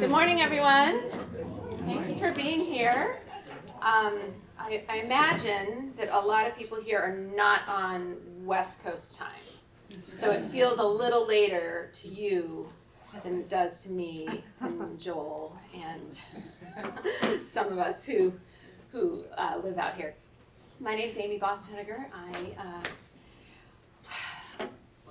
Good morning, everyone. Thanks for being here. Um, I, I imagine that a lot of people here are not on West Coast time. So it feels a little later to you than it does to me and Joel and some of us who, who uh, live out here. My name is Amy Bost Henegar. I uh,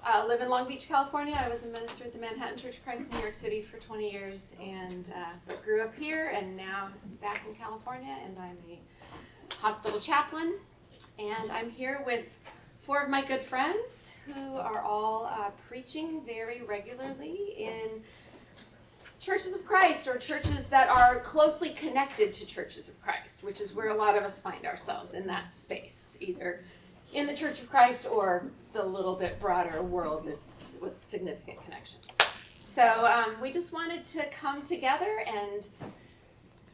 uh, live in Long Beach, California. I was a minister at the Manhattan Church of Christ in New York City for 20 years and uh, grew up here and now back in California. And I'm a hospital chaplain. And I'm here with four of my good friends who are all uh, preaching very regularly in churches of Christ or churches that are closely connected to churches of Christ, which is where a lot of us find ourselves in that space, either in the Church of Christ or the little bit broader world that's with significant connections. So um, we just wanted to come together and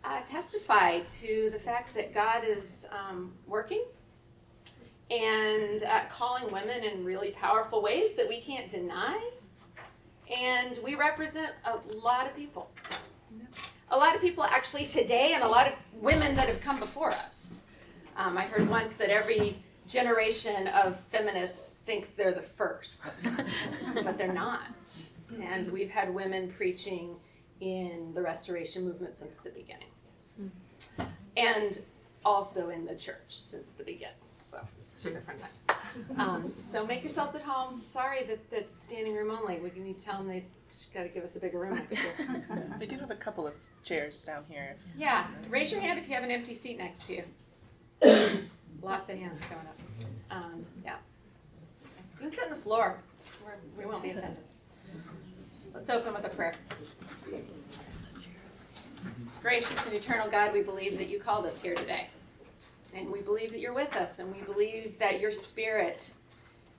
uh, testify to the fact that God is um, working and uh, calling women in really powerful ways that we can't deny. And we represent a lot of people. A lot of people actually today, and a lot of women that have come before us. Um, I heard once that every generation of feminists thinks they're the first, but they're not. And we've had women preaching in the restoration movement since the beginning, and also in the church since the beginning. So two different times. Um, so make yourselves at home. Sorry that that's standing room only. We need to tell them they've got to give us a bigger room next year. We do have a couple of chairs down here. Yeah, raise your hand if you have an empty seat next to you. Lots of hands going up. Um, yeah. You can sit on the floor. We're, we won't be offended. Let's open with a prayer. Gracious and eternal God, we believe that you called us here today. And we believe that you're with us, and we believe that your spirit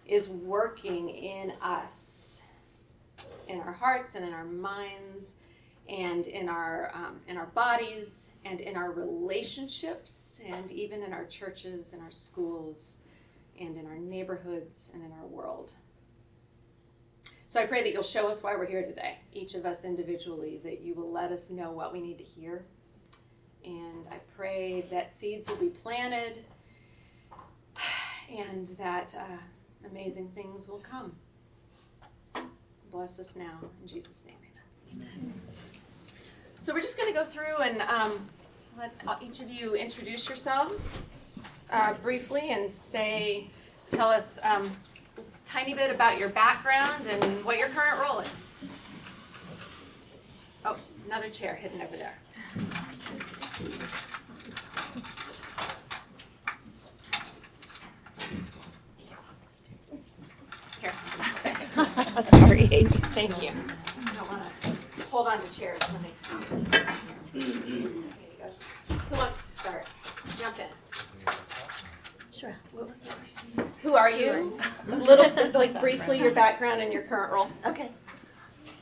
is working in us, in our hearts and in our minds, and in our um, in our bodies, and in our relationships, and even in our churches, and our schools, and in our neighborhoods, and in our world. So I pray that you'll show us why we're here today, each of us individually, that you will let us know what we need to hear and I pray that seeds will be planted and that uh, amazing things will come. Bless us now. In Jesus' name. So we're just going to go through and um, let each of you introduce yourselves uh, briefly and say, tell us um, a tiny bit about your background and what your current role is. Oh, another chair hidden over there. Here. Sorry. Thank you. I don't want to hold on to chairs when they come. Who wants to start? Jump in. Sure. What was the question? Who are you? A little, like briefly, your background and your current role. Okay.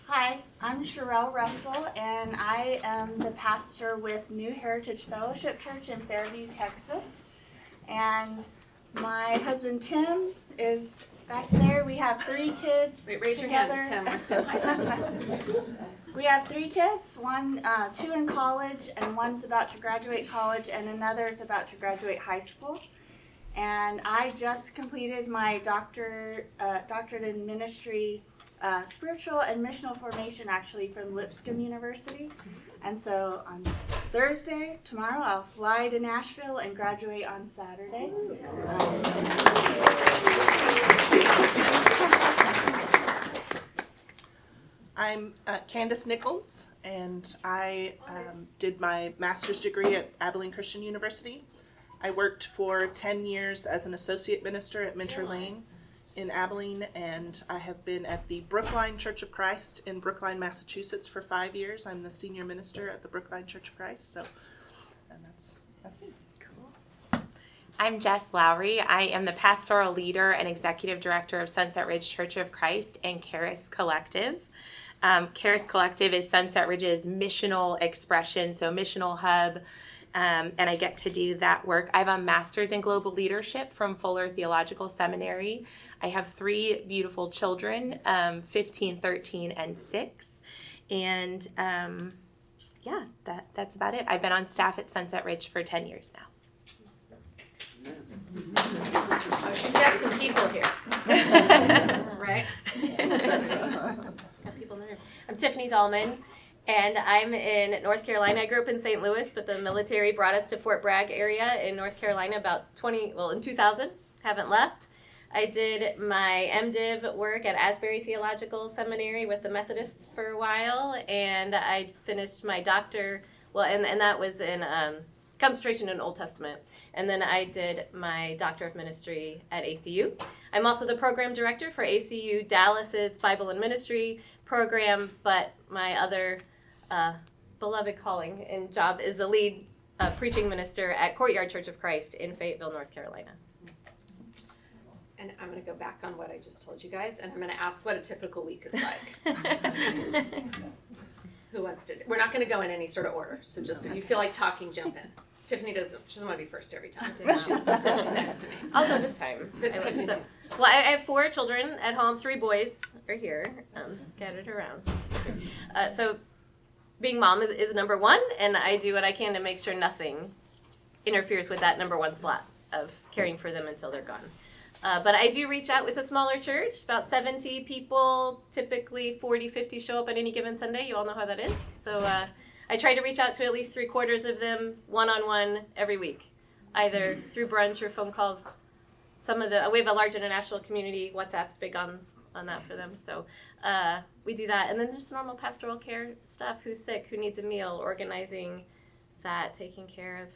Hi, I'm Cheryl Russell, and I am the pastor with New Heritage Fellowship Church in Fairview, Texas. And my husband Tim is back there. We have three kids Wait, raise together. your hand, Tim. We're still. we have three kids. One, uh, two in college, and one's about to graduate college, and another is about to graduate high school. And I just completed my doctor, uh, doctorate in ministry uh, spiritual and missional formation actually from Lipscomb University. And so on Thursday, tomorrow, I'll fly to Nashville and graduate on Saturday. I'm uh, Candace Nichols, and I um, did my master's degree at Abilene Christian University. I worked for 10 years as an associate minister at Minter Lane in Abilene, and I have been at the Brookline Church of Christ in Brookline, Massachusetts for five years. I'm the senior minister at the Brookline Church of Christ, so, and that's, that's me. Cool. I'm Jess Lowry. I am the pastoral leader and executive director of Sunset Ridge Church of Christ and Charis Collective. Um, Charis Collective is Sunset Ridge's missional expression, so missional hub, um, and I get to do that work. I have a master's in global leadership from Fuller Theological Seminary. I have three beautiful children um, 15, 13, and 6. And um, yeah, that that's about it. I've been on staff at Sunset Ridge for ten years now. Oh, she's got some people here, right? People. I'm Tiffany Dahlman, and I'm in North Carolina. I grew up in St. Louis, but the military brought us to Fort Bragg area in North Carolina about 20, well, in 2000. Haven't left. I did my MDiv work at Asbury Theological Seminary with the Methodists for a while, and I finished my doctor. Well, and, and that was in um, concentration in Old Testament. And then I did my Doctor of Ministry at ACU. I'm also the program director for ACU Dallas's Bible and Ministry program, but my other uh, beloved calling and job is a lead uh, preaching minister at Courtyard Church of Christ in Fayetteville, North Carolina. And I'm gonna go back on what I just told you guys, and I'm gonna ask what a typical week is like. Who wants to, we're not gonna go in any sort of order, so just if you feel like talking, jump in. Tiffany doesn't, she doesn't wanna be first every time, so she's, so she's next to me. so. I'll go this time. But I Tiffany's- well, I, I have four children at home. Three boys are here, um, scattered around. Uh, so, being mom is, is number one, and I do what I can to make sure nothing interferes with that number one slot of caring for them until they're gone. Uh, but I do reach out. It's a smaller church, about 70 people, typically 40, 50 show up on any given Sunday. You all know how that is. So uh, I try to reach out to at least three quarters of them one on one every week, either through brunch or phone calls. Some of the, we have a large international community. WhatsApp's big on, on that for them. So uh, we do that. And then just normal pastoral care stuff who's sick, who needs a meal, organizing that, taking care of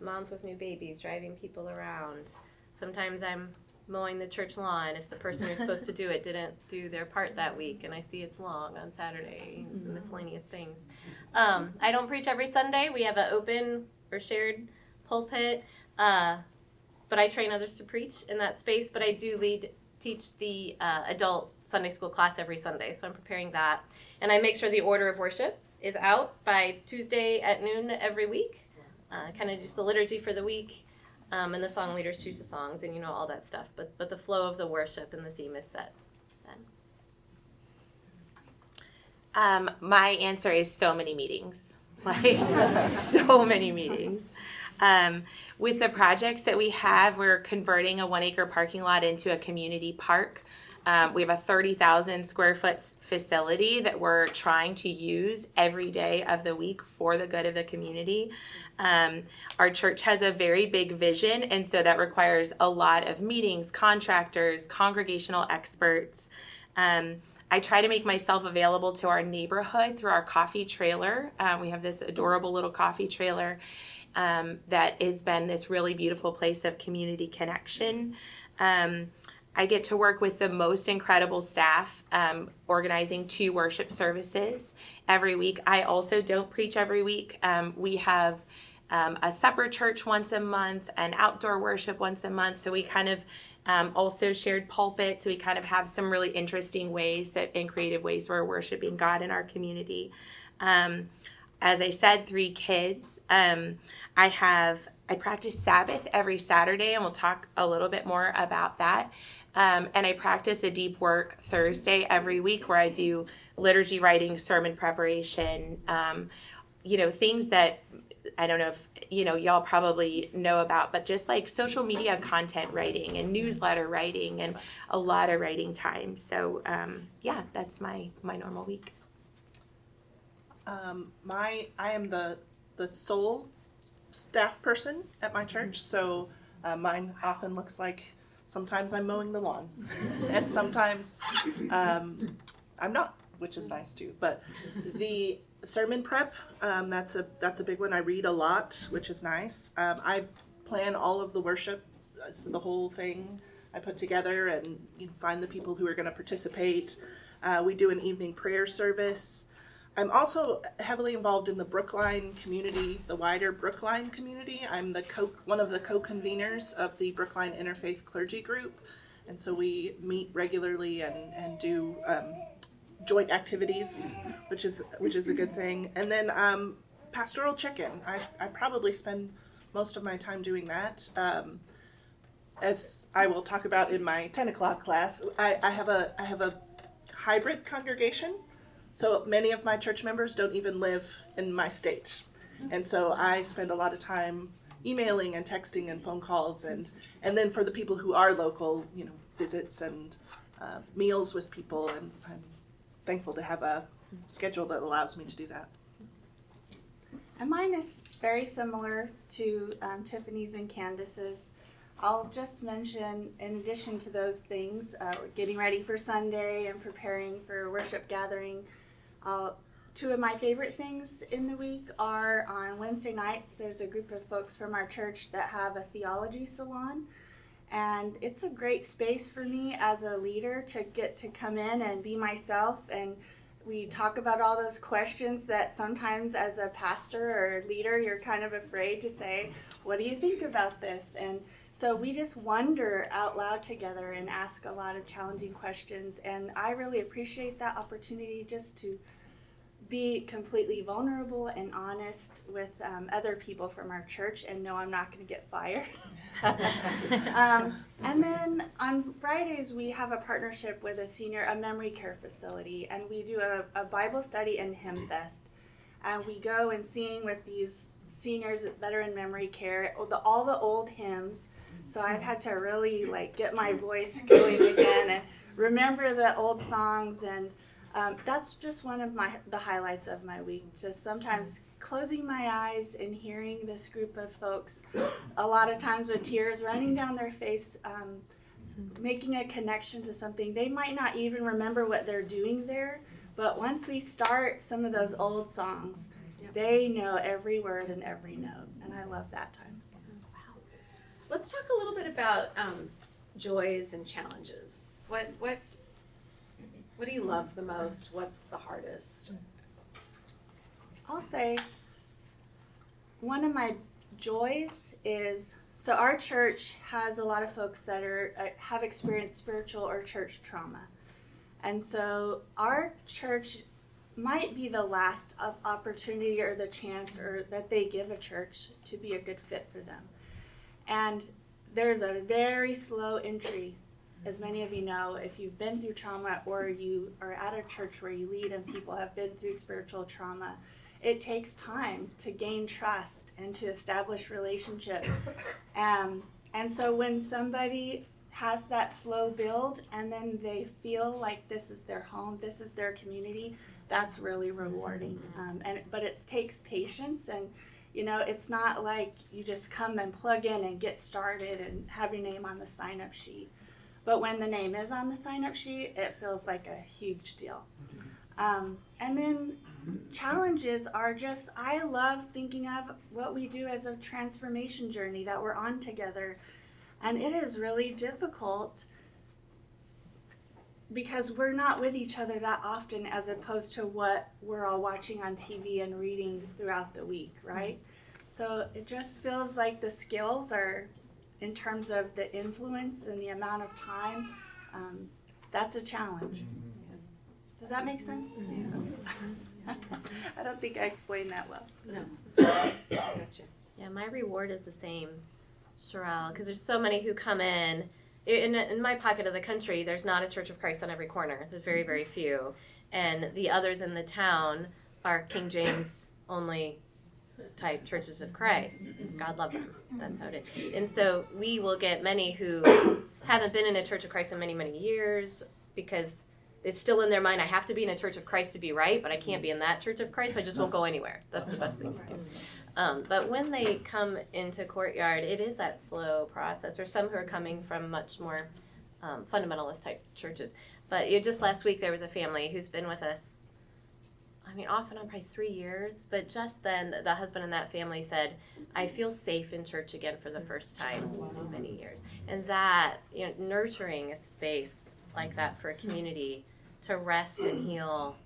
moms with new babies, driving people around. Sometimes I'm mowing the church lawn if the person who's supposed to do it didn't do their part that week and I see it's long on Saturday, miscellaneous things. Um, I don't preach every Sunday. We have an open or shared pulpit, uh, but I train others to preach in that space. But I do lead, teach the uh, adult Sunday school class every Sunday, so I'm preparing that. And I make sure the order of worship is out by Tuesday at noon every week. Uh, kind of just the liturgy for the week um, and the song leaders choose the songs and you know all that stuff but but the flow of the worship and the theme is set then Um, my answer is so many meetings, like so many meetings. Um, with the projects that we have, we're converting a one acre parking lot into a community park. Um, we have a 30,000 square foot facility that we're trying to use every day of the week for the good of the community. Um, our church has a very big vision, and so that requires a lot of meetings, contractors, congregational experts. Um, I try to make myself available to our neighborhood through our coffee trailer. Uh, we have this adorable little coffee trailer um, that has been this really beautiful place of community connection. Um, I get to work with the most incredible staff um, organizing two worship services every week. I also don't preach every week. Um, we have um, a supper church once a month, and outdoor worship once a month. So we kind of um, also shared pulpit. So we kind of have some really interesting ways that, in creative ways, we're worshiping God in our community. Um, as I said, three kids. Um, I have I practice Sabbath every Saturday, and we'll talk a little bit more about that. Um, and I practice a deep work Thursday every week, where I do liturgy writing, sermon preparation, um, you know, things that I don't know if you know y'all probably know about, but just like social media content writing and newsletter writing and a lot of writing time. So um, yeah, that's my my normal week. Um, my I am the the sole staff person at my church, so uh, mine often looks like sometimes I'm mowing the lawn, and sometimes um, I'm not, which is nice too. But the sermon prep um, that's a that's a big one. I read a lot, which is nice. Um, I plan all of the worship, uh, so the whole thing I put together, and you find the people who are going to participate. Uh, we do an evening prayer service. I'm also heavily involved in the Brookline community, the wider Brookline community. I'm the co- one of the co-conveners of the Brookline Interfaith Clergy Group, and so we meet regularly and and do um, joint activities, which is which is a good thing. And then um, pastoral check-in. I I probably spend most of my time doing that. Um, as I will talk about in my ten o'clock class, I, I have a I have a hybrid congregation. So many of my church members don't even live in my state. And so I spend a lot of time emailing and texting and phone calls and and then for the people who are local, you know, visits and uh, meals with people and I'm thankful to have a schedule that allows me to do that. And mine is very similar to um, Tiffany's and Candace's. I'll just mention, in addition to those things, uh, getting ready for Sunday and preparing for worship gathering. Uh, two of my favorite things in the week are on Wednesday nights. There's a group of folks from our church that have a theology salon, and it's a great space for me as a leader to get to come in and be myself and we talk about all those questions that sometimes as a pastor or leader you're kind of afraid to say what do you think about this and so we just wonder out loud together and ask a lot of challenging questions and i really appreciate that opportunity just to be completely vulnerable and honest with um, other people from our church and know i'm not going to get fired um, and then on Fridays, we have a partnership with a senior, a memory care facility, and we do a, a Bible study and hymn fest. And we go and sing with these seniors that are in memory care, the, all the old hymns. So I've had to really like get my voice going again and remember the old songs and um, that's just one of my the highlights of my week. Just sometimes closing my eyes and hearing this group of folks, a lot of times with tears running down their face, um, making a connection to something. They might not even remember what they're doing there, but once we start some of those old songs, they know every word and every note, and I love that time. Wow. Let's talk a little bit about um, joys and challenges. What what what do you love the most? What's the hardest? I'll say one of my joys is so our church has a lot of folks that are uh, have experienced spiritual or church trauma. And so our church might be the last opportunity or the chance or that they give a church to be a good fit for them. And there's a very slow entry as many of you know, if you've been through trauma or you are at a church where you lead and people have been through spiritual trauma, it takes time to gain trust and to establish relationship. Um, and so when somebody has that slow build and then they feel like this is their home, this is their community, that's really rewarding. Um, and but it takes patience and you know it's not like you just come and plug in and get started and have your name on the sign up sheet but when the name is on the sign up sheet, it feels like a huge deal. Um, and then challenges are just, I love thinking of what we do as a transformation journey that we're on together. And it is really difficult because we're not with each other that often as opposed to what we're all watching on TV and reading throughout the week, right? So it just feels like the skills are in terms of the influence and the amount of time, um, that's a challenge. Does that make sense? I don't think I explained that well. No. gotcha. Yeah, my reward is the same, Cheryl, because there's so many who come in. In, in my pocket of the country, there's not a Church of Christ on every corner. There's very, very mm-hmm. few. And the others in the town are King James only type churches of Christ. God love them. That's how it is. And so we will get many who haven't been in a church of Christ in many, many years because it's still in their mind, I have to be in a church of Christ to be right, but I can't be in that church of Christ, so I just won't go anywhere. That's the best thing to do. Um, but when they come into courtyard, it is that slow process. Or some who are coming from much more um, fundamentalist type churches. But you just last week there was a family who's been with us I mean, off and on, probably three years. But just then, the husband in that family said, "I feel safe in church again for the first time in many years." And that, you know, nurturing a space like that for a community to rest and heal,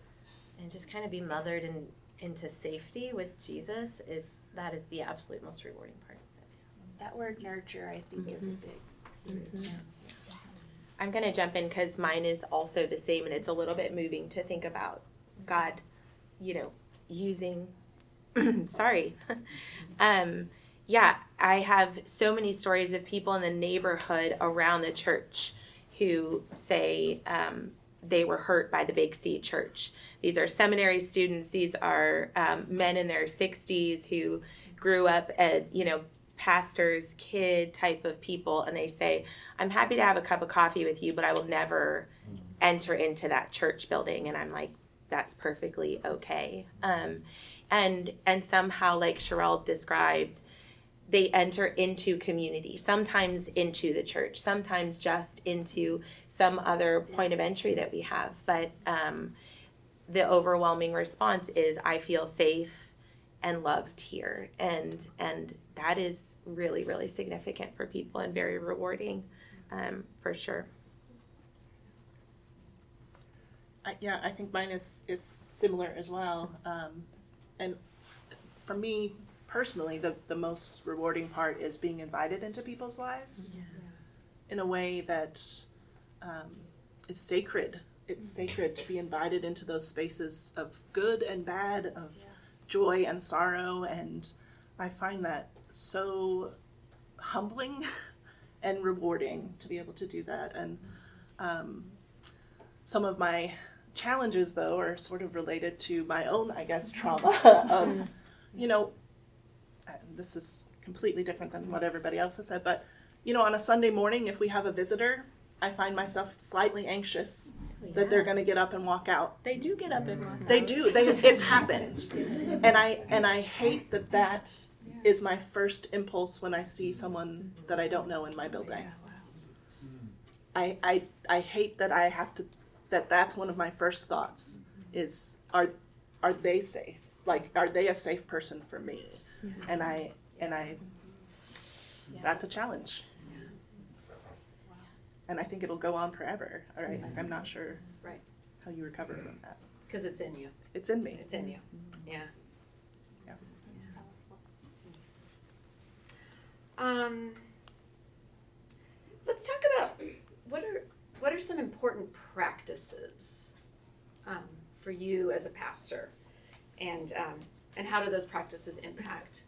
and just kind of be mothered in, into safety with Jesus is that is the absolute most rewarding part. That word nurture, I think, mm-hmm. is a mm-hmm. big. Mm-hmm. I'm going to jump in because mine is also the same, and it's a little bit moving to think about God you know, using, sorry. um, yeah, I have so many stories of people in the neighborhood around the church who say, um, they were hurt by the Big C church. These are seminary students. These are um, men in their 60s who grew up at, you know, pastor's kid type of people. And they say, I'm happy to have a cup of coffee with you, but I will never enter into that church building. And I'm like, that's perfectly okay. Um, and and somehow, like Cheryl described, they enter into community, sometimes into the church, sometimes just into some other point of entry that we have. But um, the overwhelming response is, I feel safe and loved here, and and that is really really significant for people and very rewarding, um, for sure. Yeah, I think mine is is similar as well. Um, and for me personally, the the most rewarding part is being invited into people's lives in a way that um, is sacred. It's sacred to be invited into those spaces of good and bad, of joy and sorrow, and I find that so humbling and rewarding to be able to do that. And um, some of my challenges though are sort of related to my own i guess trauma of you know this is completely different than what everybody else has said but you know on a sunday morning if we have a visitor i find myself slightly anxious oh, that they're going to get up and walk out. They do get up and walk. Out. They do. They it's happened. And i and i hate that that is my first impulse when i see someone that i don't know in my building. I i i hate that i have to that that's one of my first thoughts is are are they safe? Like are they a safe person for me and i and i that's a challenge. And i think it'll go on forever all right? Like i'm not sure Right. how you recover from that. Because it's in you. it's in me. It's in you. Yeah. Yeah. Um, let's talk about what are what are some important practices um, for you as a pastor, and um, and how do those practices impact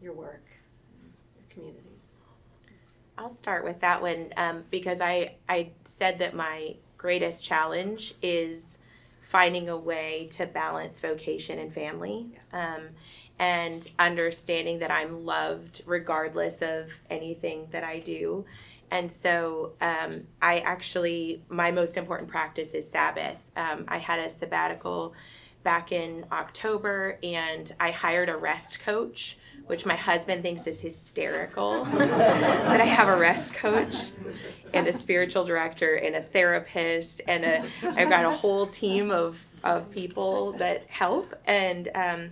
your work, your communities? I'll start with that one um, because I I said that my greatest challenge is finding a way to balance vocation and family, um, and understanding that I'm loved regardless of anything that I do. And so um, I actually my most important practice is Sabbath. Um, I had a sabbatical back in October, and I hired a rest coach which my husband thinks is hysterical that I have a rest coach and a spiritual director and a therapist and a I've got a whole team of of people that help and um,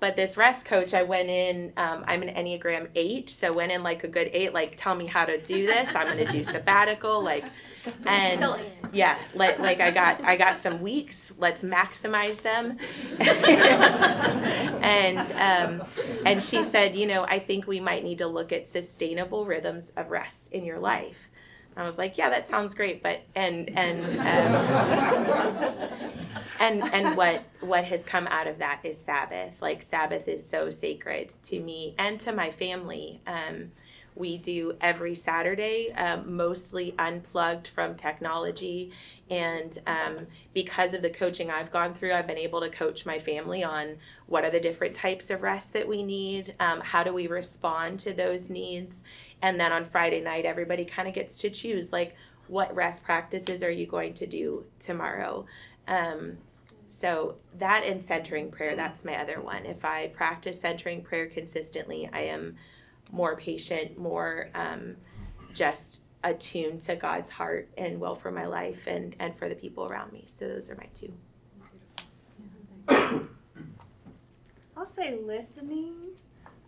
but this rest coach I went in um, I'm an Enneagram 8 so went in like a good 8 like tell me how to do this. I'm going to do sabbatical like and yeah like like I got I got some weeks. Let's maximize them. And um, and she said you know I think we might need to look at sustainable rhythms of rest in your life. I was like yeah that sounds great but and and um, and and what what has come out of that is Sabbath. Like Sabbath is so sacred to me and to my family um, we do every Saturday, um, mostly unplugged from technology. And um, because of the coaching I've gone through, I've been able to coach my family on what are the different types of rest that we need, um, how do we respond to those needs. And then on Friday night, everybody kind of gets to choose like, what rest practices are you going to do tomorrow? Um, so that and centering prayer, that's my other one. If I practice centering prayer consistently, I am more patient, more um, just attuned to God's heart and will for my life and, and for the people around me. So those are my two. I'll say listening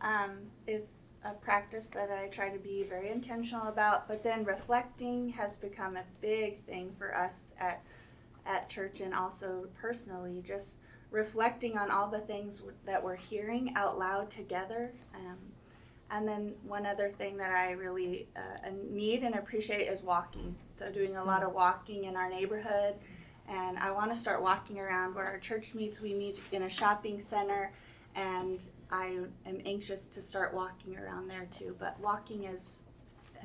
um, is a practice that I try to be very intentional about, but then reflecting has become a big thing for us at at church and also personally. Just reflecting on all the things that we're hearing out loud together. Um, and then one other thing that I really uh, need and appreciate is walking. So doing a lot of walking in our neighborhood, and I want to start walking around where our church meets. We meet in a shopping center, and I am anxious to start walking around there too. But walking is,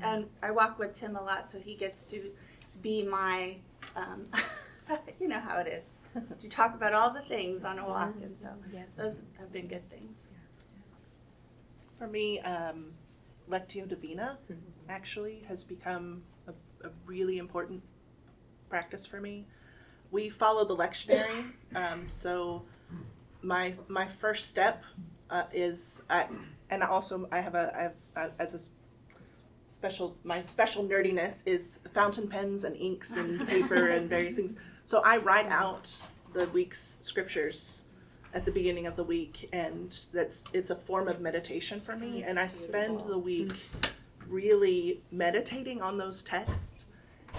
and I walk with Tim a lot, so he gets to be my um, you know how it is. You talk about all the things on a walk, and so those have been good things. For me, um, Lectio Divina actually has become a, a really important practice for me. We follow the lectionary, um, so my my first step uh, is, I, and also I have a I have uh, as a special my special nerdiness is fountain pens and inks and paper and various things. So I write out the week's scriptures at the beginning of the week and that's it's a form of meditation for me. And I spend the week really meditating on those texts.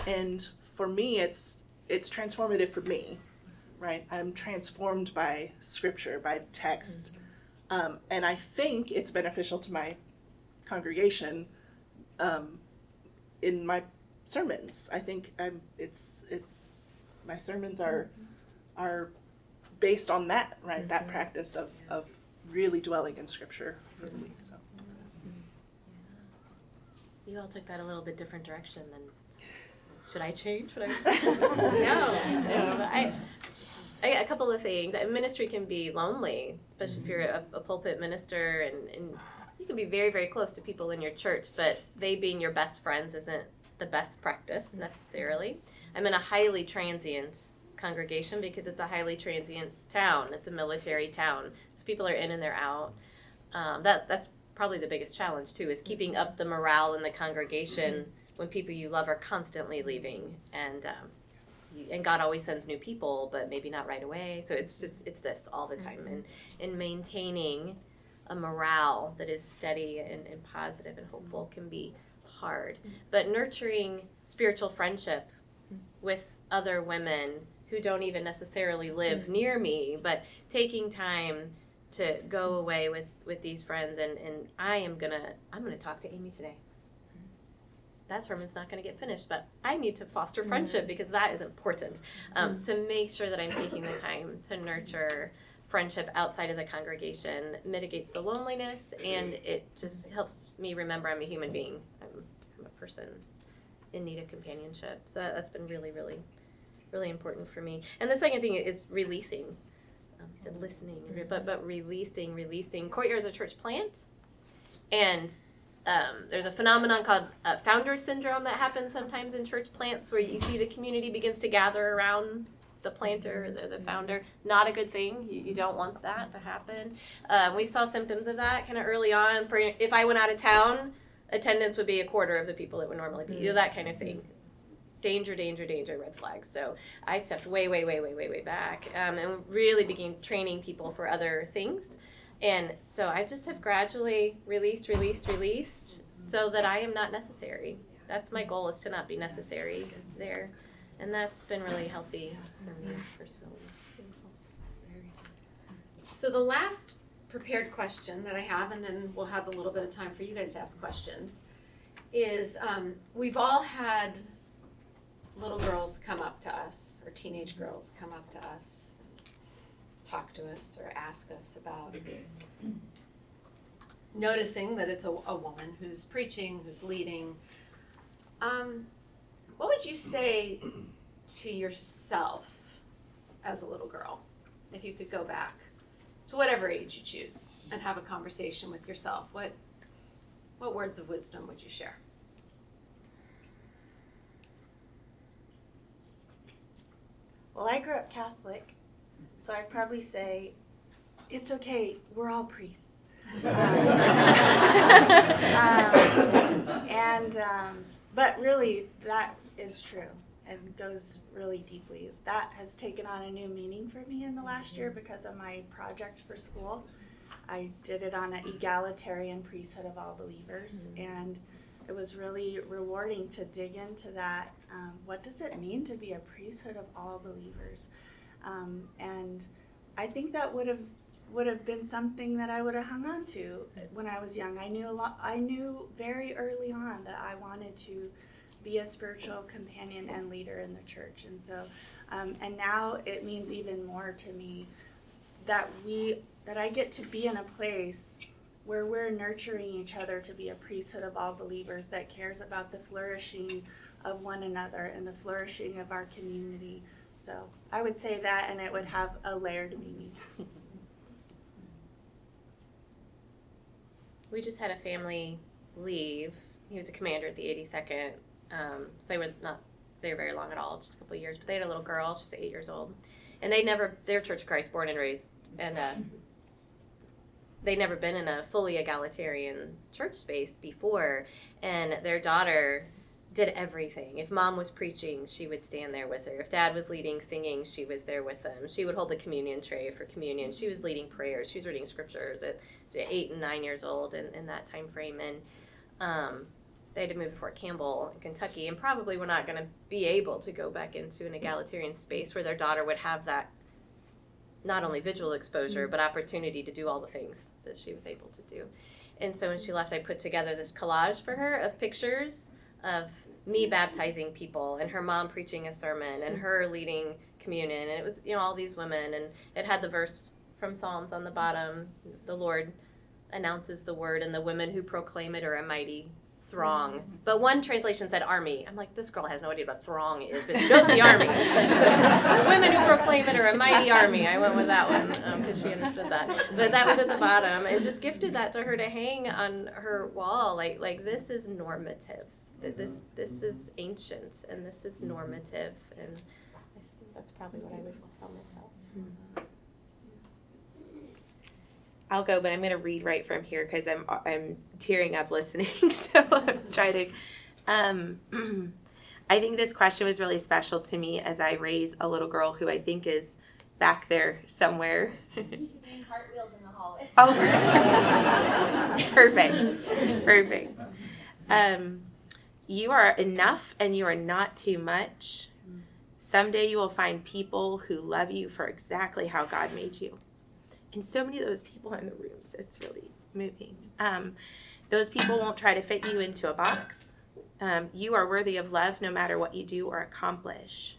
And for me it's it's transformative for me right? I'm transformed by scripture by text. Um, and I think it's beneficial to my congregation um, in my sermons. I think I'm it's it's my sermons are are based on that, right? That mm-hmm. practice of, of really dwelling in scripture for the week. So mm-hmm. You all took that a little bit different direction than. Should I change? Should I? No. no, but I, I, a couple of things. Ministry can be lonely, especially if you're a, a pulpit minister, and, and you can be very, very close to people in your church, but they being your best friends isn't the best practice necessarily. I'm in a highly transient congregation because it's a highly transient town. It's a military town, so people are in and they're out. Um, that that's probably the biggest challenge too, is keeping up the morale in the congregation when people you love are constantly leaving and. Um, you, and God always sends new people, but maybe not right away. So it's just it's this all the time, and and maintaining a morale that is steady and, and positive and hopeful can be hard. But nurturing spiritual friendship with other women who don't even necessarily live mm-hmm. near me, but taking time to go away with with these friends and and I am gonna I'm gonna talk to Amy today that sermon's not going to get finished, but I need to foster mm-hmm. friendship because that is important. Um, mm-hmm. to make sure that I'm taking the time to nurture friendship outside of the congregation mitigates the loneliness and it just helps me remember I'm a human being. I'm, I'm a person in need of companionship. So that's been really, really, really important for me. And the second thing is releasing. Um, you said listening, but but releasing, releasing. Courtyard is a church plant, and um, there's a phenomenon called uh, founder syndrome that happens sometimes in church plants where you see the community begins to gather around the planter, the, the founder. Not a good thing. You, you don't want that to happen. Uh, we saw symptoms of that kind of early on. For if I went out of town, attendance would be a quarter of the people that would normally be. You know, that kind of thing. Danger, danger, danger, red flags. So I stepped way, way, way, way, way, way back um, and really began training people for other things. And so I just have gradually released, released, released so that I am not necessary. That's my goal is to not be necessary there. And that's been really healthy for me personally. So the last prepared question that I have, and then we'll have a little bit of time for you guys to ask questions, is um, we've all had little girls come up to us, or teenage girls come up to us, talk to us, or ask us about noticing that it's a, a woman who's preaching, who's leading. Um, what would you say to yourself as a little girl if you could go back? to whatever age you choose and have a conversation with yourself what what words of wisdom would you share Well, I grew up Catholic, so I'd probably say, it's okay, we're all priests. um, and, um, but really, that is true and goes really deeply. That has taken on a new meaning for me in the last year because of my project for school. I did it on an egalitarian priesthood of all believers, and it was really rewarding to dig into that. Um, what does it mean to be a priesthood of all believers? Um, and I think that would have would have been something that I would have hung on to when I was young. I knew a lot. I knew very early on that I wanted to be a spiritual companion and leader in the church, and so um, and now it means even more to me that we that I get to be in a place where we're nurturing each other to be a priesthood of all believers that cares about the flourishing of one another and the flourishing of our community So I would say that, and it would have a layered meaning. We just had a family leave. He was a commander at the 82nd. Um, so they were not there very long at all, just a couple of years. But they had a little girl. she's eight years old, and they never. They're Church of Christ, born and raised, and uh, they'd never been in a fully egalitarian church space before. And their daughter did everything. If mom was preaching, she would stand there with her. If dad was leading singing, she was there with them. She would hold the communion tray for communion. She was leading prayers. She was reading scriptures at eight and nine years old in, in that time frame. And um, they had to move to Fort Campbell in Kentucky and probably were not going to be able to go back into an egalitarian space where their daughter would have that not only visual exposure but opportunity to do all the things that she was able to do. And so when she left, I put together this collage for her of pictures of me baptizing people and her mom preaching a sermon and her leading communion and it was you know all these women and it had the verse from psalms on the bottom the lord announces the word and the women who proclaim it are a mighty throng. But one translation said army. I'm like this girl has no idea what throng is but she knows the army. So the women who proclaim it are a mighty army. I went with that one because um, she understood that. But that was at the bottom and just gifted that to her to hang on her wall. Like like this is normative. This this is ancient and this is normative. And I think that's probably what I would tell myself. I'll go, but I'm going to read right from here because I'm I'm tearing up listening. so I'm trying to. Um, I think this question was really special to me as I raise a little girl who I think is back there somewhere. The hallway. Oh, perfect, perfect. Um, you are enough and you are not too much. Someday you will find people who love you for exactly how God made you. And so many of those people in the rooms, it's really moving. Um, those people won't try to fit you into a box. Um, you are worthy of love no matter what you do or accomplish.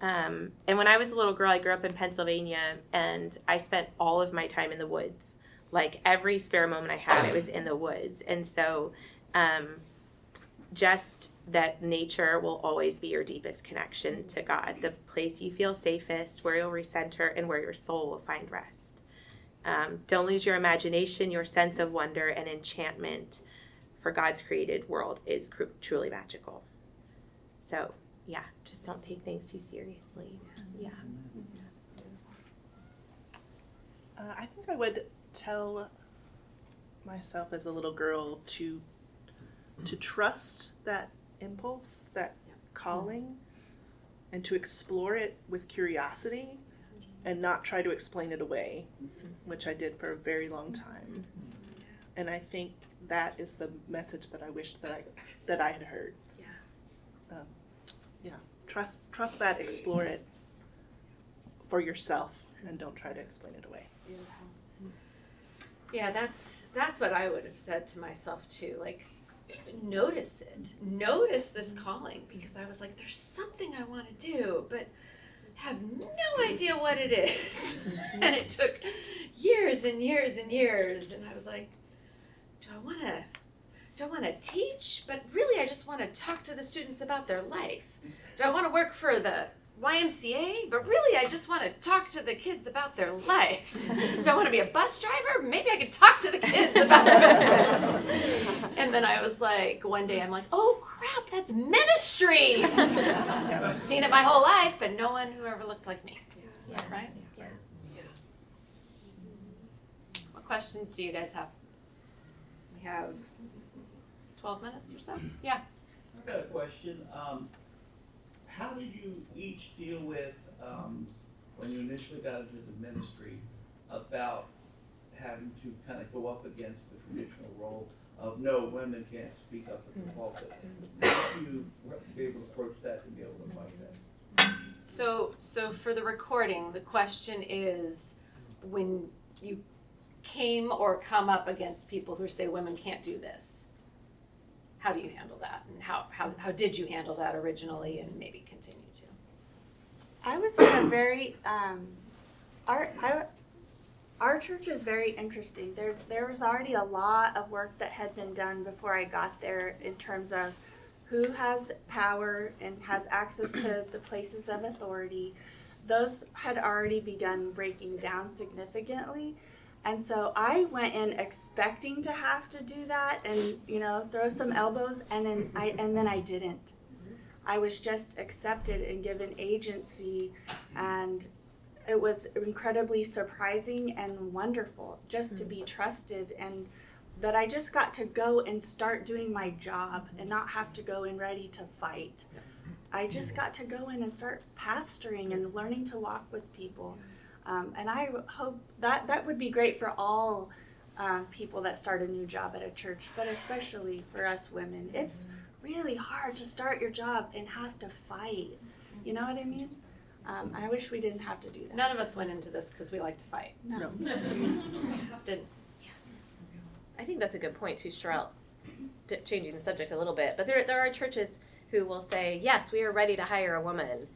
Um, and when I was a little girl, I grew up in Pennsylvania and I spent all of my time in the woods. Like every spare moment I had, it was in the woods. And so, um, just that nature will always be your deepest connection to God, the place you feel safest, where you'll recenter, and where your soul will find rest. Um, don't lose your imagination, your sense of wonder and enchantment for God's created world is cr- truly magical. So, yeah, just don't take things too seriously. Yeah. Uh, I think I would tell myself as a little girl to to trust that impulse, that calling, and to explore it with curiosity and not try to explain it away, mm-hmm. which I did for a very long time. Mm-hmm. And I think that is the message that I wish that I that I had heard. Yeah. Um, yeah. Trust trust that, explore it for yourself and don't try to explain it away. Yeah, that's that's what I would have said to myself too. Like notice it. Notice this mm-hmm. calling because I was like, there's something I want to do, but have no idea what it is. and it took years and years and years. And I was like, do I want to? Do I want to teach? But really, I just want to talk to the students about their life. Do I want to work for the YMCA, but really I just want to talk to the kids about their lives. Do I want to be a bus driver? Maybe I could talk to the kids about their And then I was like, one day I'm like, oh crap, that's ministry. I've seen it my whole life, but no one who ever looked like me. Yeah. Right? Yeah. What questions do you guys have? We have 12 minutes or so. Yeah. I've got a question. Um, how did you each deal with um, when you initially got into the ministry about having to kind of go up against the traditional role of no, women can't speak up at the pulpit? How did you be able to approach that and be able to fight that? So, so for the recording, the question is when you came or come up against people who say women can't do this, how do you handle that? And how, how, how did you handle that originally and maybe continue to? I was in a very um, our I, our church is very interesting. There's there was already a lot of work that had been done before I got there in terms of who has power and has access to the places of authority, those had already begun breaking down significantly. And so I went in expecting to have to do that and you know throw some elbows and then I and then I didn't. I was just accepted and given agency and it was incredibly surprising and wonderful just to be mm-hmm. trusted and that I just got to go and start doing my job and not have to go in ready to fight. I just got to go in and start pastoring and learning to walk with people. Um, and I hope that that would be great for all um, people that start a new job at a church, but especially for us women. It's really hard to start your job and have to fight. You know what I mean? Um, I wish we didn't have to do that. None of us went into this because we like to fight. No. Just didn't. I think that's a good point too, Cheryl. Changing the subject a little bit, but there there are churches who will say, "Yes, we are ready to hire a woman,"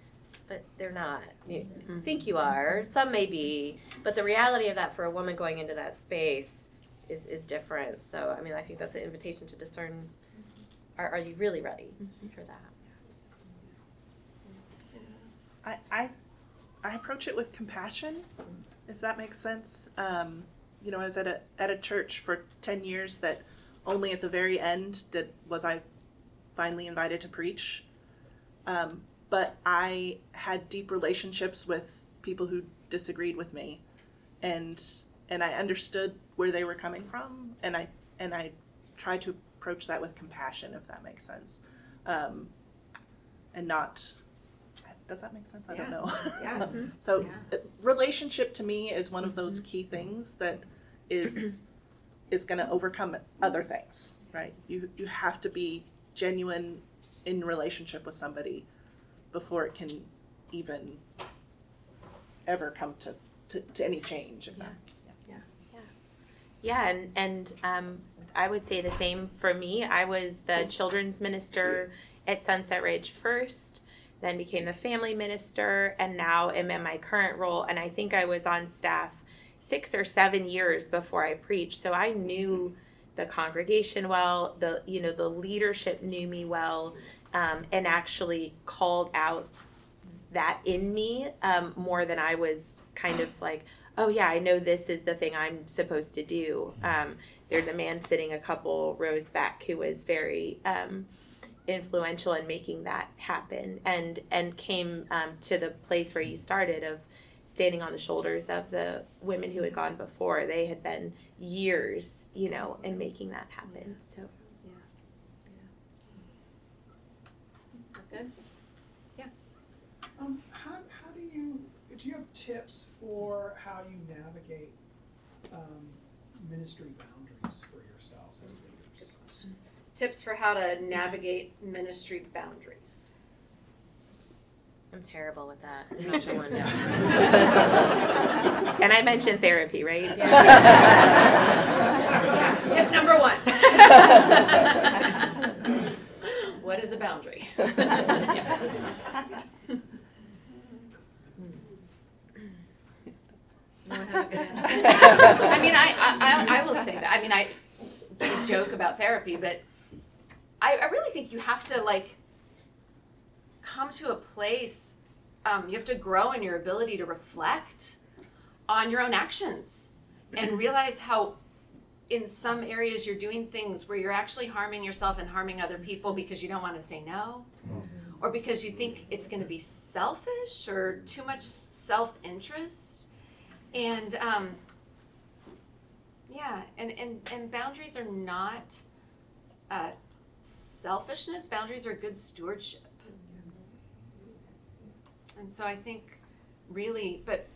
but they're not. You think you are. Some may be, but the reality of that for a woman going into that space is is different. So, I mean, I think that's an invitation to discern: Are are you really ready for that? I, I, I approach it with compassion, if that makes sense. Um, you know, I was at a at a church for ten years that only at the very end did was I finally invited to preach. Um, but I had deep relationships with people who disagreed with me, and and I understood where they were coming from, and I and I tried to approach that with compassion, if that makes sense, um, and not. Does that make sense? I don't know. Yes. so, Yeah. uh, relationship to me is one of those key things that is is going to overcome other things, right? You you have to be genuine in relationship with somebody before it can even ever come to, to, to any change. If that, yeah. Yeah, and and um, I would say the same for me. I was the children's minister at Sunset Ridge first, then became the family minister, and now am in my current role. And I think I was on staff six or seven years before I preached, so I knew the congregation well. The you know the leadership knew me well, um, and actually called out that in me um, more than I was kind of like oh yeah, I know this is the thing I'm supposed to do. Um, there's a man sitting a couple rows back who was very um, influential in making that happen, and and came um, to the place where you started of standing on the shoulders of the women who had gone before. They had been years, you know, in making that happen. So Is that good? Um, how, how do you, do you have tips for how you navigate, um, ministry boundaries for yourselves as leaders? Tips for how to navigate ministry boundaries. I'm terrible with that. I'm not sure one. and I mentioned therapy, right? Yeah. Tip number one. what is a boundary? No one have a good answer? I mean, I, I, I- I will say that. I mean, I joke about therapy, but I, I really think you have to like come to a place. Um, you have to grow in your ability to reflect on your own actions and realize how, in some areas, you're doing things where you're actually harming yourself and harming other people because you don't want to say no, or because you think it's going to be selfish or too much self interest. And um, yeah, and, and, and boundaries are not uh, selfishness, boundaries are good stewardship. And so I think really, but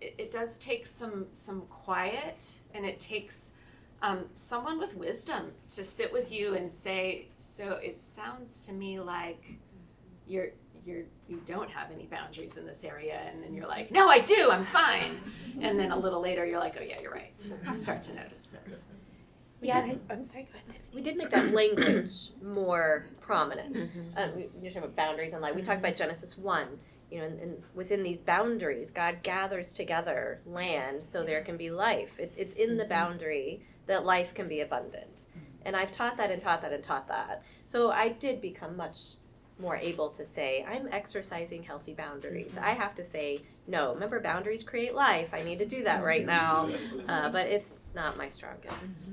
it, it does take some, some quiet and it takes um, someone with wisdom to sit with you and say, so it sounds to me like you're, you're, you don't have any boundaries in this area. And then you're like, no, I do, I'm fine. And then a little later, you're like, oh, yeah, you're right. You start to notice it. Yeah, I, I'm sorry. Go ahead. Tiffany. we did make that language more prominent. Um, we, we talk about boundaries in life. we talked about Genesis one. You know, and, and within these boundaries, God gathers together land so there can be life. It, it's in the mm-hmm. boundary that life can be abundant. Mm-hmm. And I've taught that and taught that and taught that. So I did become much more able to say, I'm exercising healthy boundaries. Mm-hmm. I have to say, no, remember, boundaries create life. I need to do that right now. Uh, but it's not my strongest.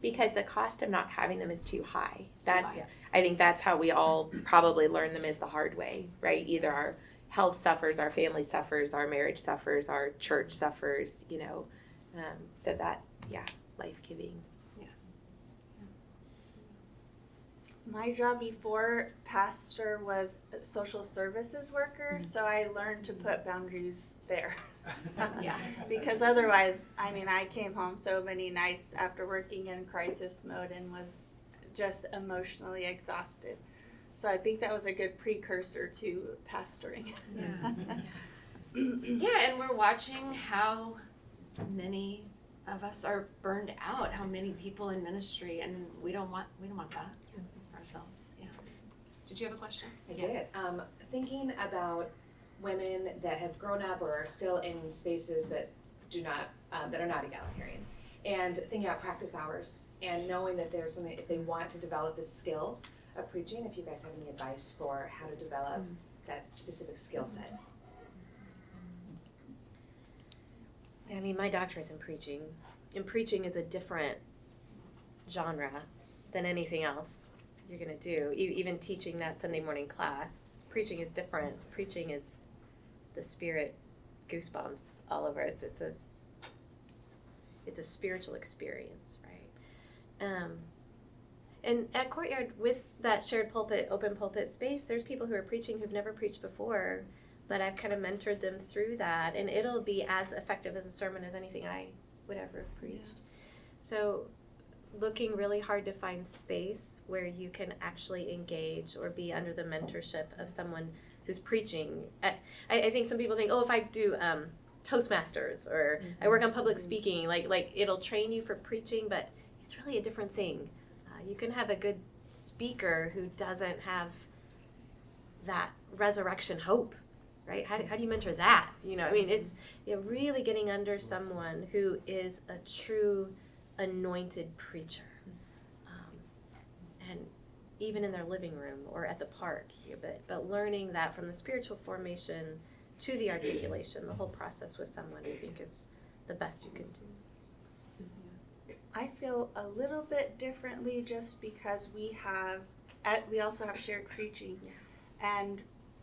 Because the cost of not having them is too high. too That's high. I think that's how we all probably learn them is the hard way, right? Either our health suffers, our family suffers, our marriage suffers, our church suffers, you know. Um, so that, yeah, life giving. My job before pastor was a social services worker, mm-hmm. so I learned to put boundaries there. Yeah. because otherwise, I mean, I came home so many nights after working in crisis mode and was just emotionally exhausted. So I think that was a good precursor to pastoring. Yeah. Yeah, and we're watching how many of us are burned out, how many people in ministry, and we don't want we don't want that for ourselves. Yeah. Did you have a question? I did. Um, thinking about women that have grown up or are still in spaces that do not um, that are not egalitarian, and thinking about practice hours and knowing that there's something if they want to develop this skill of preaching. If you guys have any advice for how to develop that specific skill set. I mean, my doctorate's in preaching, and preaching is a different genre than anything else you're going to do. E- even teaching that Sunday morning class, preaching is different. Preaching is the spirit, goosebumps all over. It's it's a it's a spiritual experience, right? Um, and at Courtyard, with that shared pulpit, open pulpit space, there's people who are preaching who've never preached before, but I've kind of mentored them through that, and it'll be as effective as a sermon as anything I would ever have preached. So, looking really hard to find space where you can actually engage or be under the mentorship of someone who's preaching. I, I think some people think, oh, if I do um, Toastmasters or I work on public speaking, like like it'll train you for preaching, but it's really a different thing. Uh, you can have a good speaker who doesn't have that resurrection hope right how do, how do you mentor that you know i mean it's you know, really getting under someone who is a true anointed preacher. Um, and even in their living room or at the park but but learning that from the spiritual formation to the articulation the whole process with someone i think is the best you can do. I feel a little bit differently just because we have, we also have shared preaching, and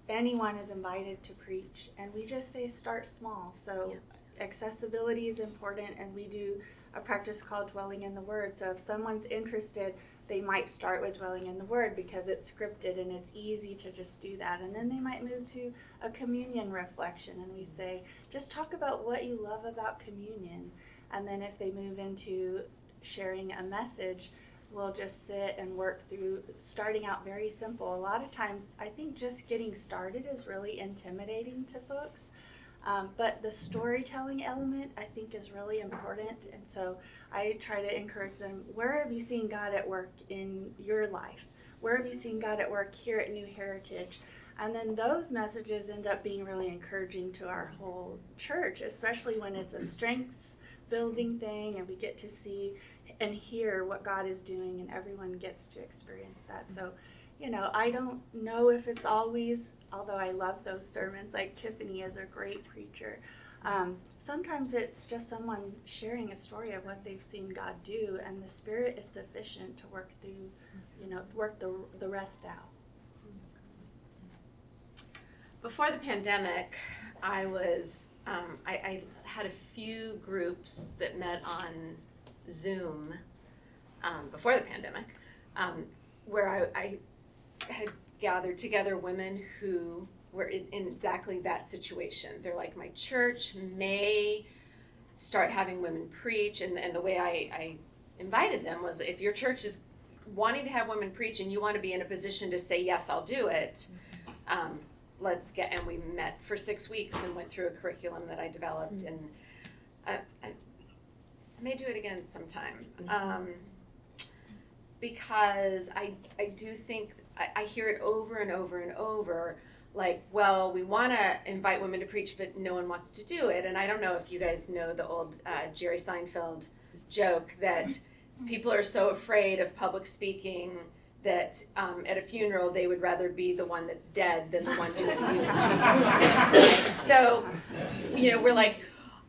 anyone is invited to preach, and we just say start small. So accessibility is important, and we do a practice called dwelling in the Word. So if someone's interested, they might start with dwelling in the Word because it's scripted and it's easy to just do that, and then they might move to a communion reflection, and we say just talk about what you love about communion. And then if they move into sharing a message, we'll just sit and work through starting out very simple. A lot of times, I think just getting started is really intimidating to folks. Um, but the storytelling element, I think, is really important. And so I try to encourage them where have you seen God at work in your life? Where have you seen God at work here at New Heritage? And then those messages end up being really encouraging to our whole church, especially when it's a strengths building thing and we get to see and hear what God is doing and everyone gets to experience that. So, you know, I don't know if it's always, although I love those sermons, like Tiffany is a great preacher. Um, sometimes it's just someone sharing a story of what they've seen God do, and the Spirit is sufficient to work through, you know, work the, the rest out. Before the pandemic, I was um, I, I had a few groups that met on Zoom um, before the pandemic, um, where I, I had gathered together women who were in, in exactly that situation. They're like, my church may start having women preach, and, and the way I, I invited them was if your church is wanting to have women preach and you want to be in a position to say, yes, I'll do it. Um, let's get and we met for six weeks and went through a curriculum that I developed and I, I may do it again sometime um, because I I do think I, I hear it over and over and over like well we want to invite women to preach but no one wants to do it and I don't know if you guys know the old uh, Jerry Seinfeld joke that people are so afraid of public speaking that um, at a funeral they would rather be the one that's dead than the one doing the eulogy. So, you know, we're like,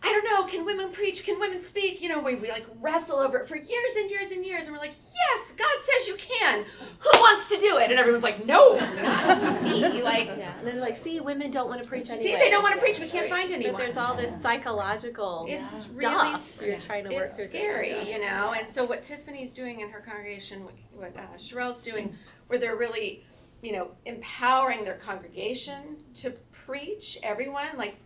I don't know, can women preach? Can women speak? You know, we, we like wrestle over it for years and years and years, and we're like, yes, God says you can. Who wants to do it? And everyone's like, no, not me. Like, Yeah, and then like, see, women don't want to preach anyway. see, they don't want to preach. We can't find find But there's all this psychological It's stuff really s- you're trying to work it's through. scary, you know. And so what Tiffany's doing in her congregation, what, what uh, Cheryl's doing, where they're really, you know, empowering their congregation to preach everyone, like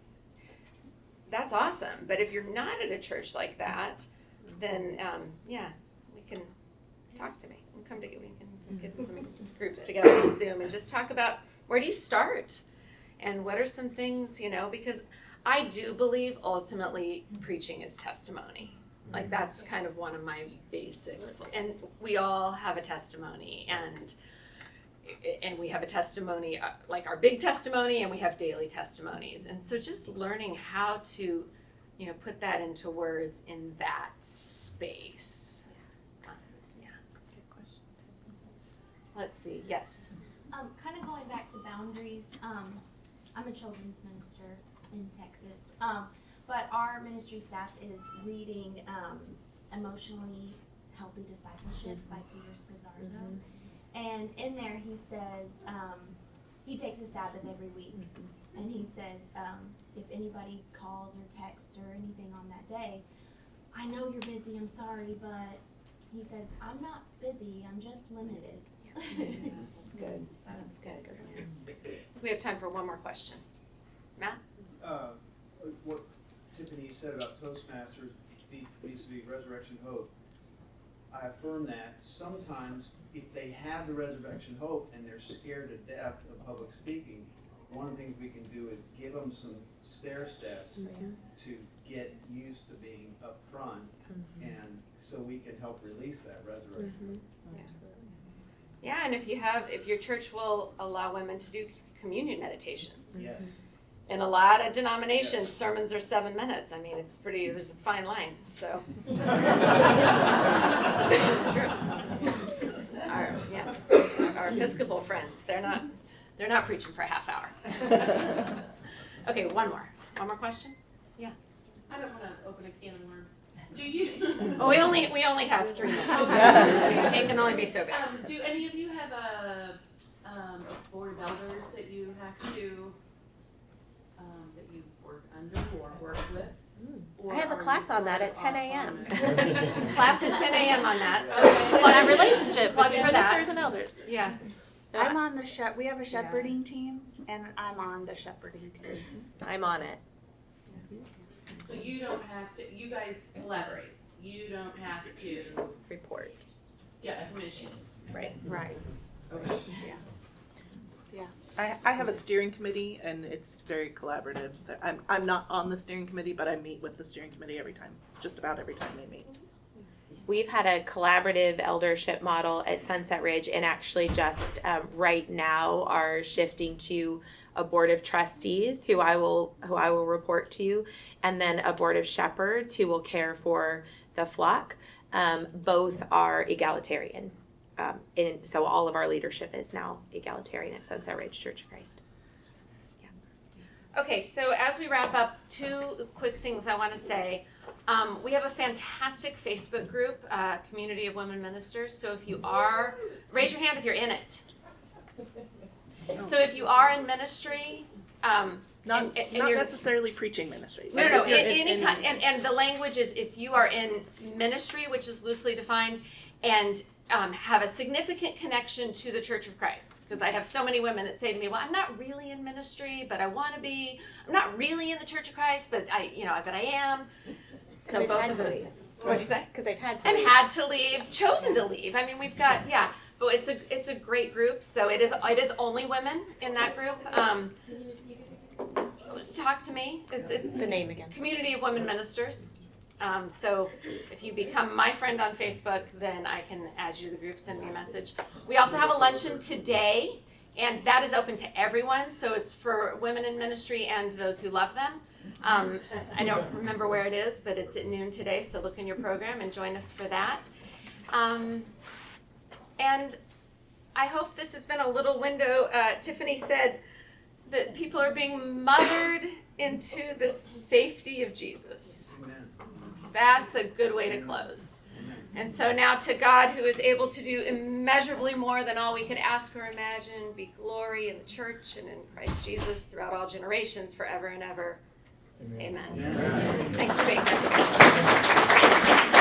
that's awesome. But if you're not at a church like that, then um, yeah, we can talk to me. We'll come to we can get some groups together on Zoom and just talk about where do you start and what are some things, you know, because I do believe ultimately preaching is testimony. Like that's kind of one of my basic, and we all have a testimony, and and we have a testimony uh, like our big testimony, and we have daily testimonies, and so just learning how to, you know, put that into words in that space. Um, yeah, good question. Let's see. Yes. Um, kind of going back to boundaries, um, I'm a children's minister in Texas. Um, but our ministry staff is reading um, Emotionally Healthy Discipleship by Peter Scazzero. And in there, he says um, he takes a Sabbath every week. And he says um, if anybody calls or texts or anything on that day, I know you're busy, I'm sorry, but he says, I'm not busy, I'm just limited. That's good. That's good. We have time for one more question. uh, what Tiffany said about Toastmasters vis- vis-a-vis Resurrection Hope, I affirm that sometimes if they have the resurrection hope and they're scared to death of public speaking, one of the things we can do is give them some stair steps to get used to being up front, mm-hmm. and so we can help release that resurrection. Mm-hmm. Absolutely. Yeah, and if you have, if your church will allow women to do communion meditations. Yes. Mm-hmm. In a lot of denominations, sermons are seven minutes. I mean, it's pretty, there's a fine line, so. True. Our, yeah, our Episcopal friends, they're not, they're not preaching for a half hour. Okay, one more, one more question? Yeah. I don't wanna open a can of worms. Do you, Oh, we only, we only have three minutes. Okay. It can only be so bad. um, do any of you have a, um, a board of elders that you have to, um, that you work under or work with? Or I have a class on that at 10 a.m. Class at ten AM on that, so. On that relationship Plug with for that. sisters and elders. Yeah. I'm on the shep, we have a shepherding team, and I'm on the shepherding team. I'm on it. So you don't have to, you guys collaborate, you don't have to Report. get a permission. Right. Right. Okay. I, I have a steering committee and it's very collaborative. I'm, I'm not on the steering committee, but I meet with the steering committee every time, just about every time they meet. We've had a collaborative eldership model at Sunset Ridge, and actually, just um, right now, are shifting to a board of trustees who I will who I will report to, and then a board of shepherds who will care for the flock. Um, both are egalitarian, um, and so all of our leadership is now egalitarian at Sunset Ridge Church of Christ. Okay, so as we wrap up, two quick things I want to say. Um, we have a fantastic Facebook group, uh, Community of Women Ministers. So if you are, raise your hand if you're in it. So if you are in ministry, um, Not, And- and- and not you're- necessarily preaching ministry. no, no, no, in, in- any kind, and, and the language is if you are in ministry, which is loosely defined, and um, have a significant connection to the Church of Christ. Because I have so many women that say to me, "Well, I'm not really in ministry, but I want to be. I'm not really in the Church of Christ, but I, you know, but I am." So both of us. What'd you say? Because they've had to. and leave. had to leave, chosen to leave. I mean, we've got yeah, but it's a it's a great group. So it is it is only women in that group. Um, talk to me. It's it's the name again. Community of Women Ministers. Um, so if you become my friend on Facebook, then I can add you to the group. Send me a message. We also have a luncheon today. And that is open to everyone, so it's for women in ministry and those who love them. Um, I don't remember where it is, but it's at noon today, so look in your program and join us for that. Um, and I hope this has been a little window. Uh, Tiffany said that people are being mothered into the safety of Jesus. Amen. That's a good way to close. And so now to God, who is able to do immeasurably more than all we could ask or imagine, be glory in the church and in Christ Jesus throughout all generations, forever and ever. Amen. Thanks for being here.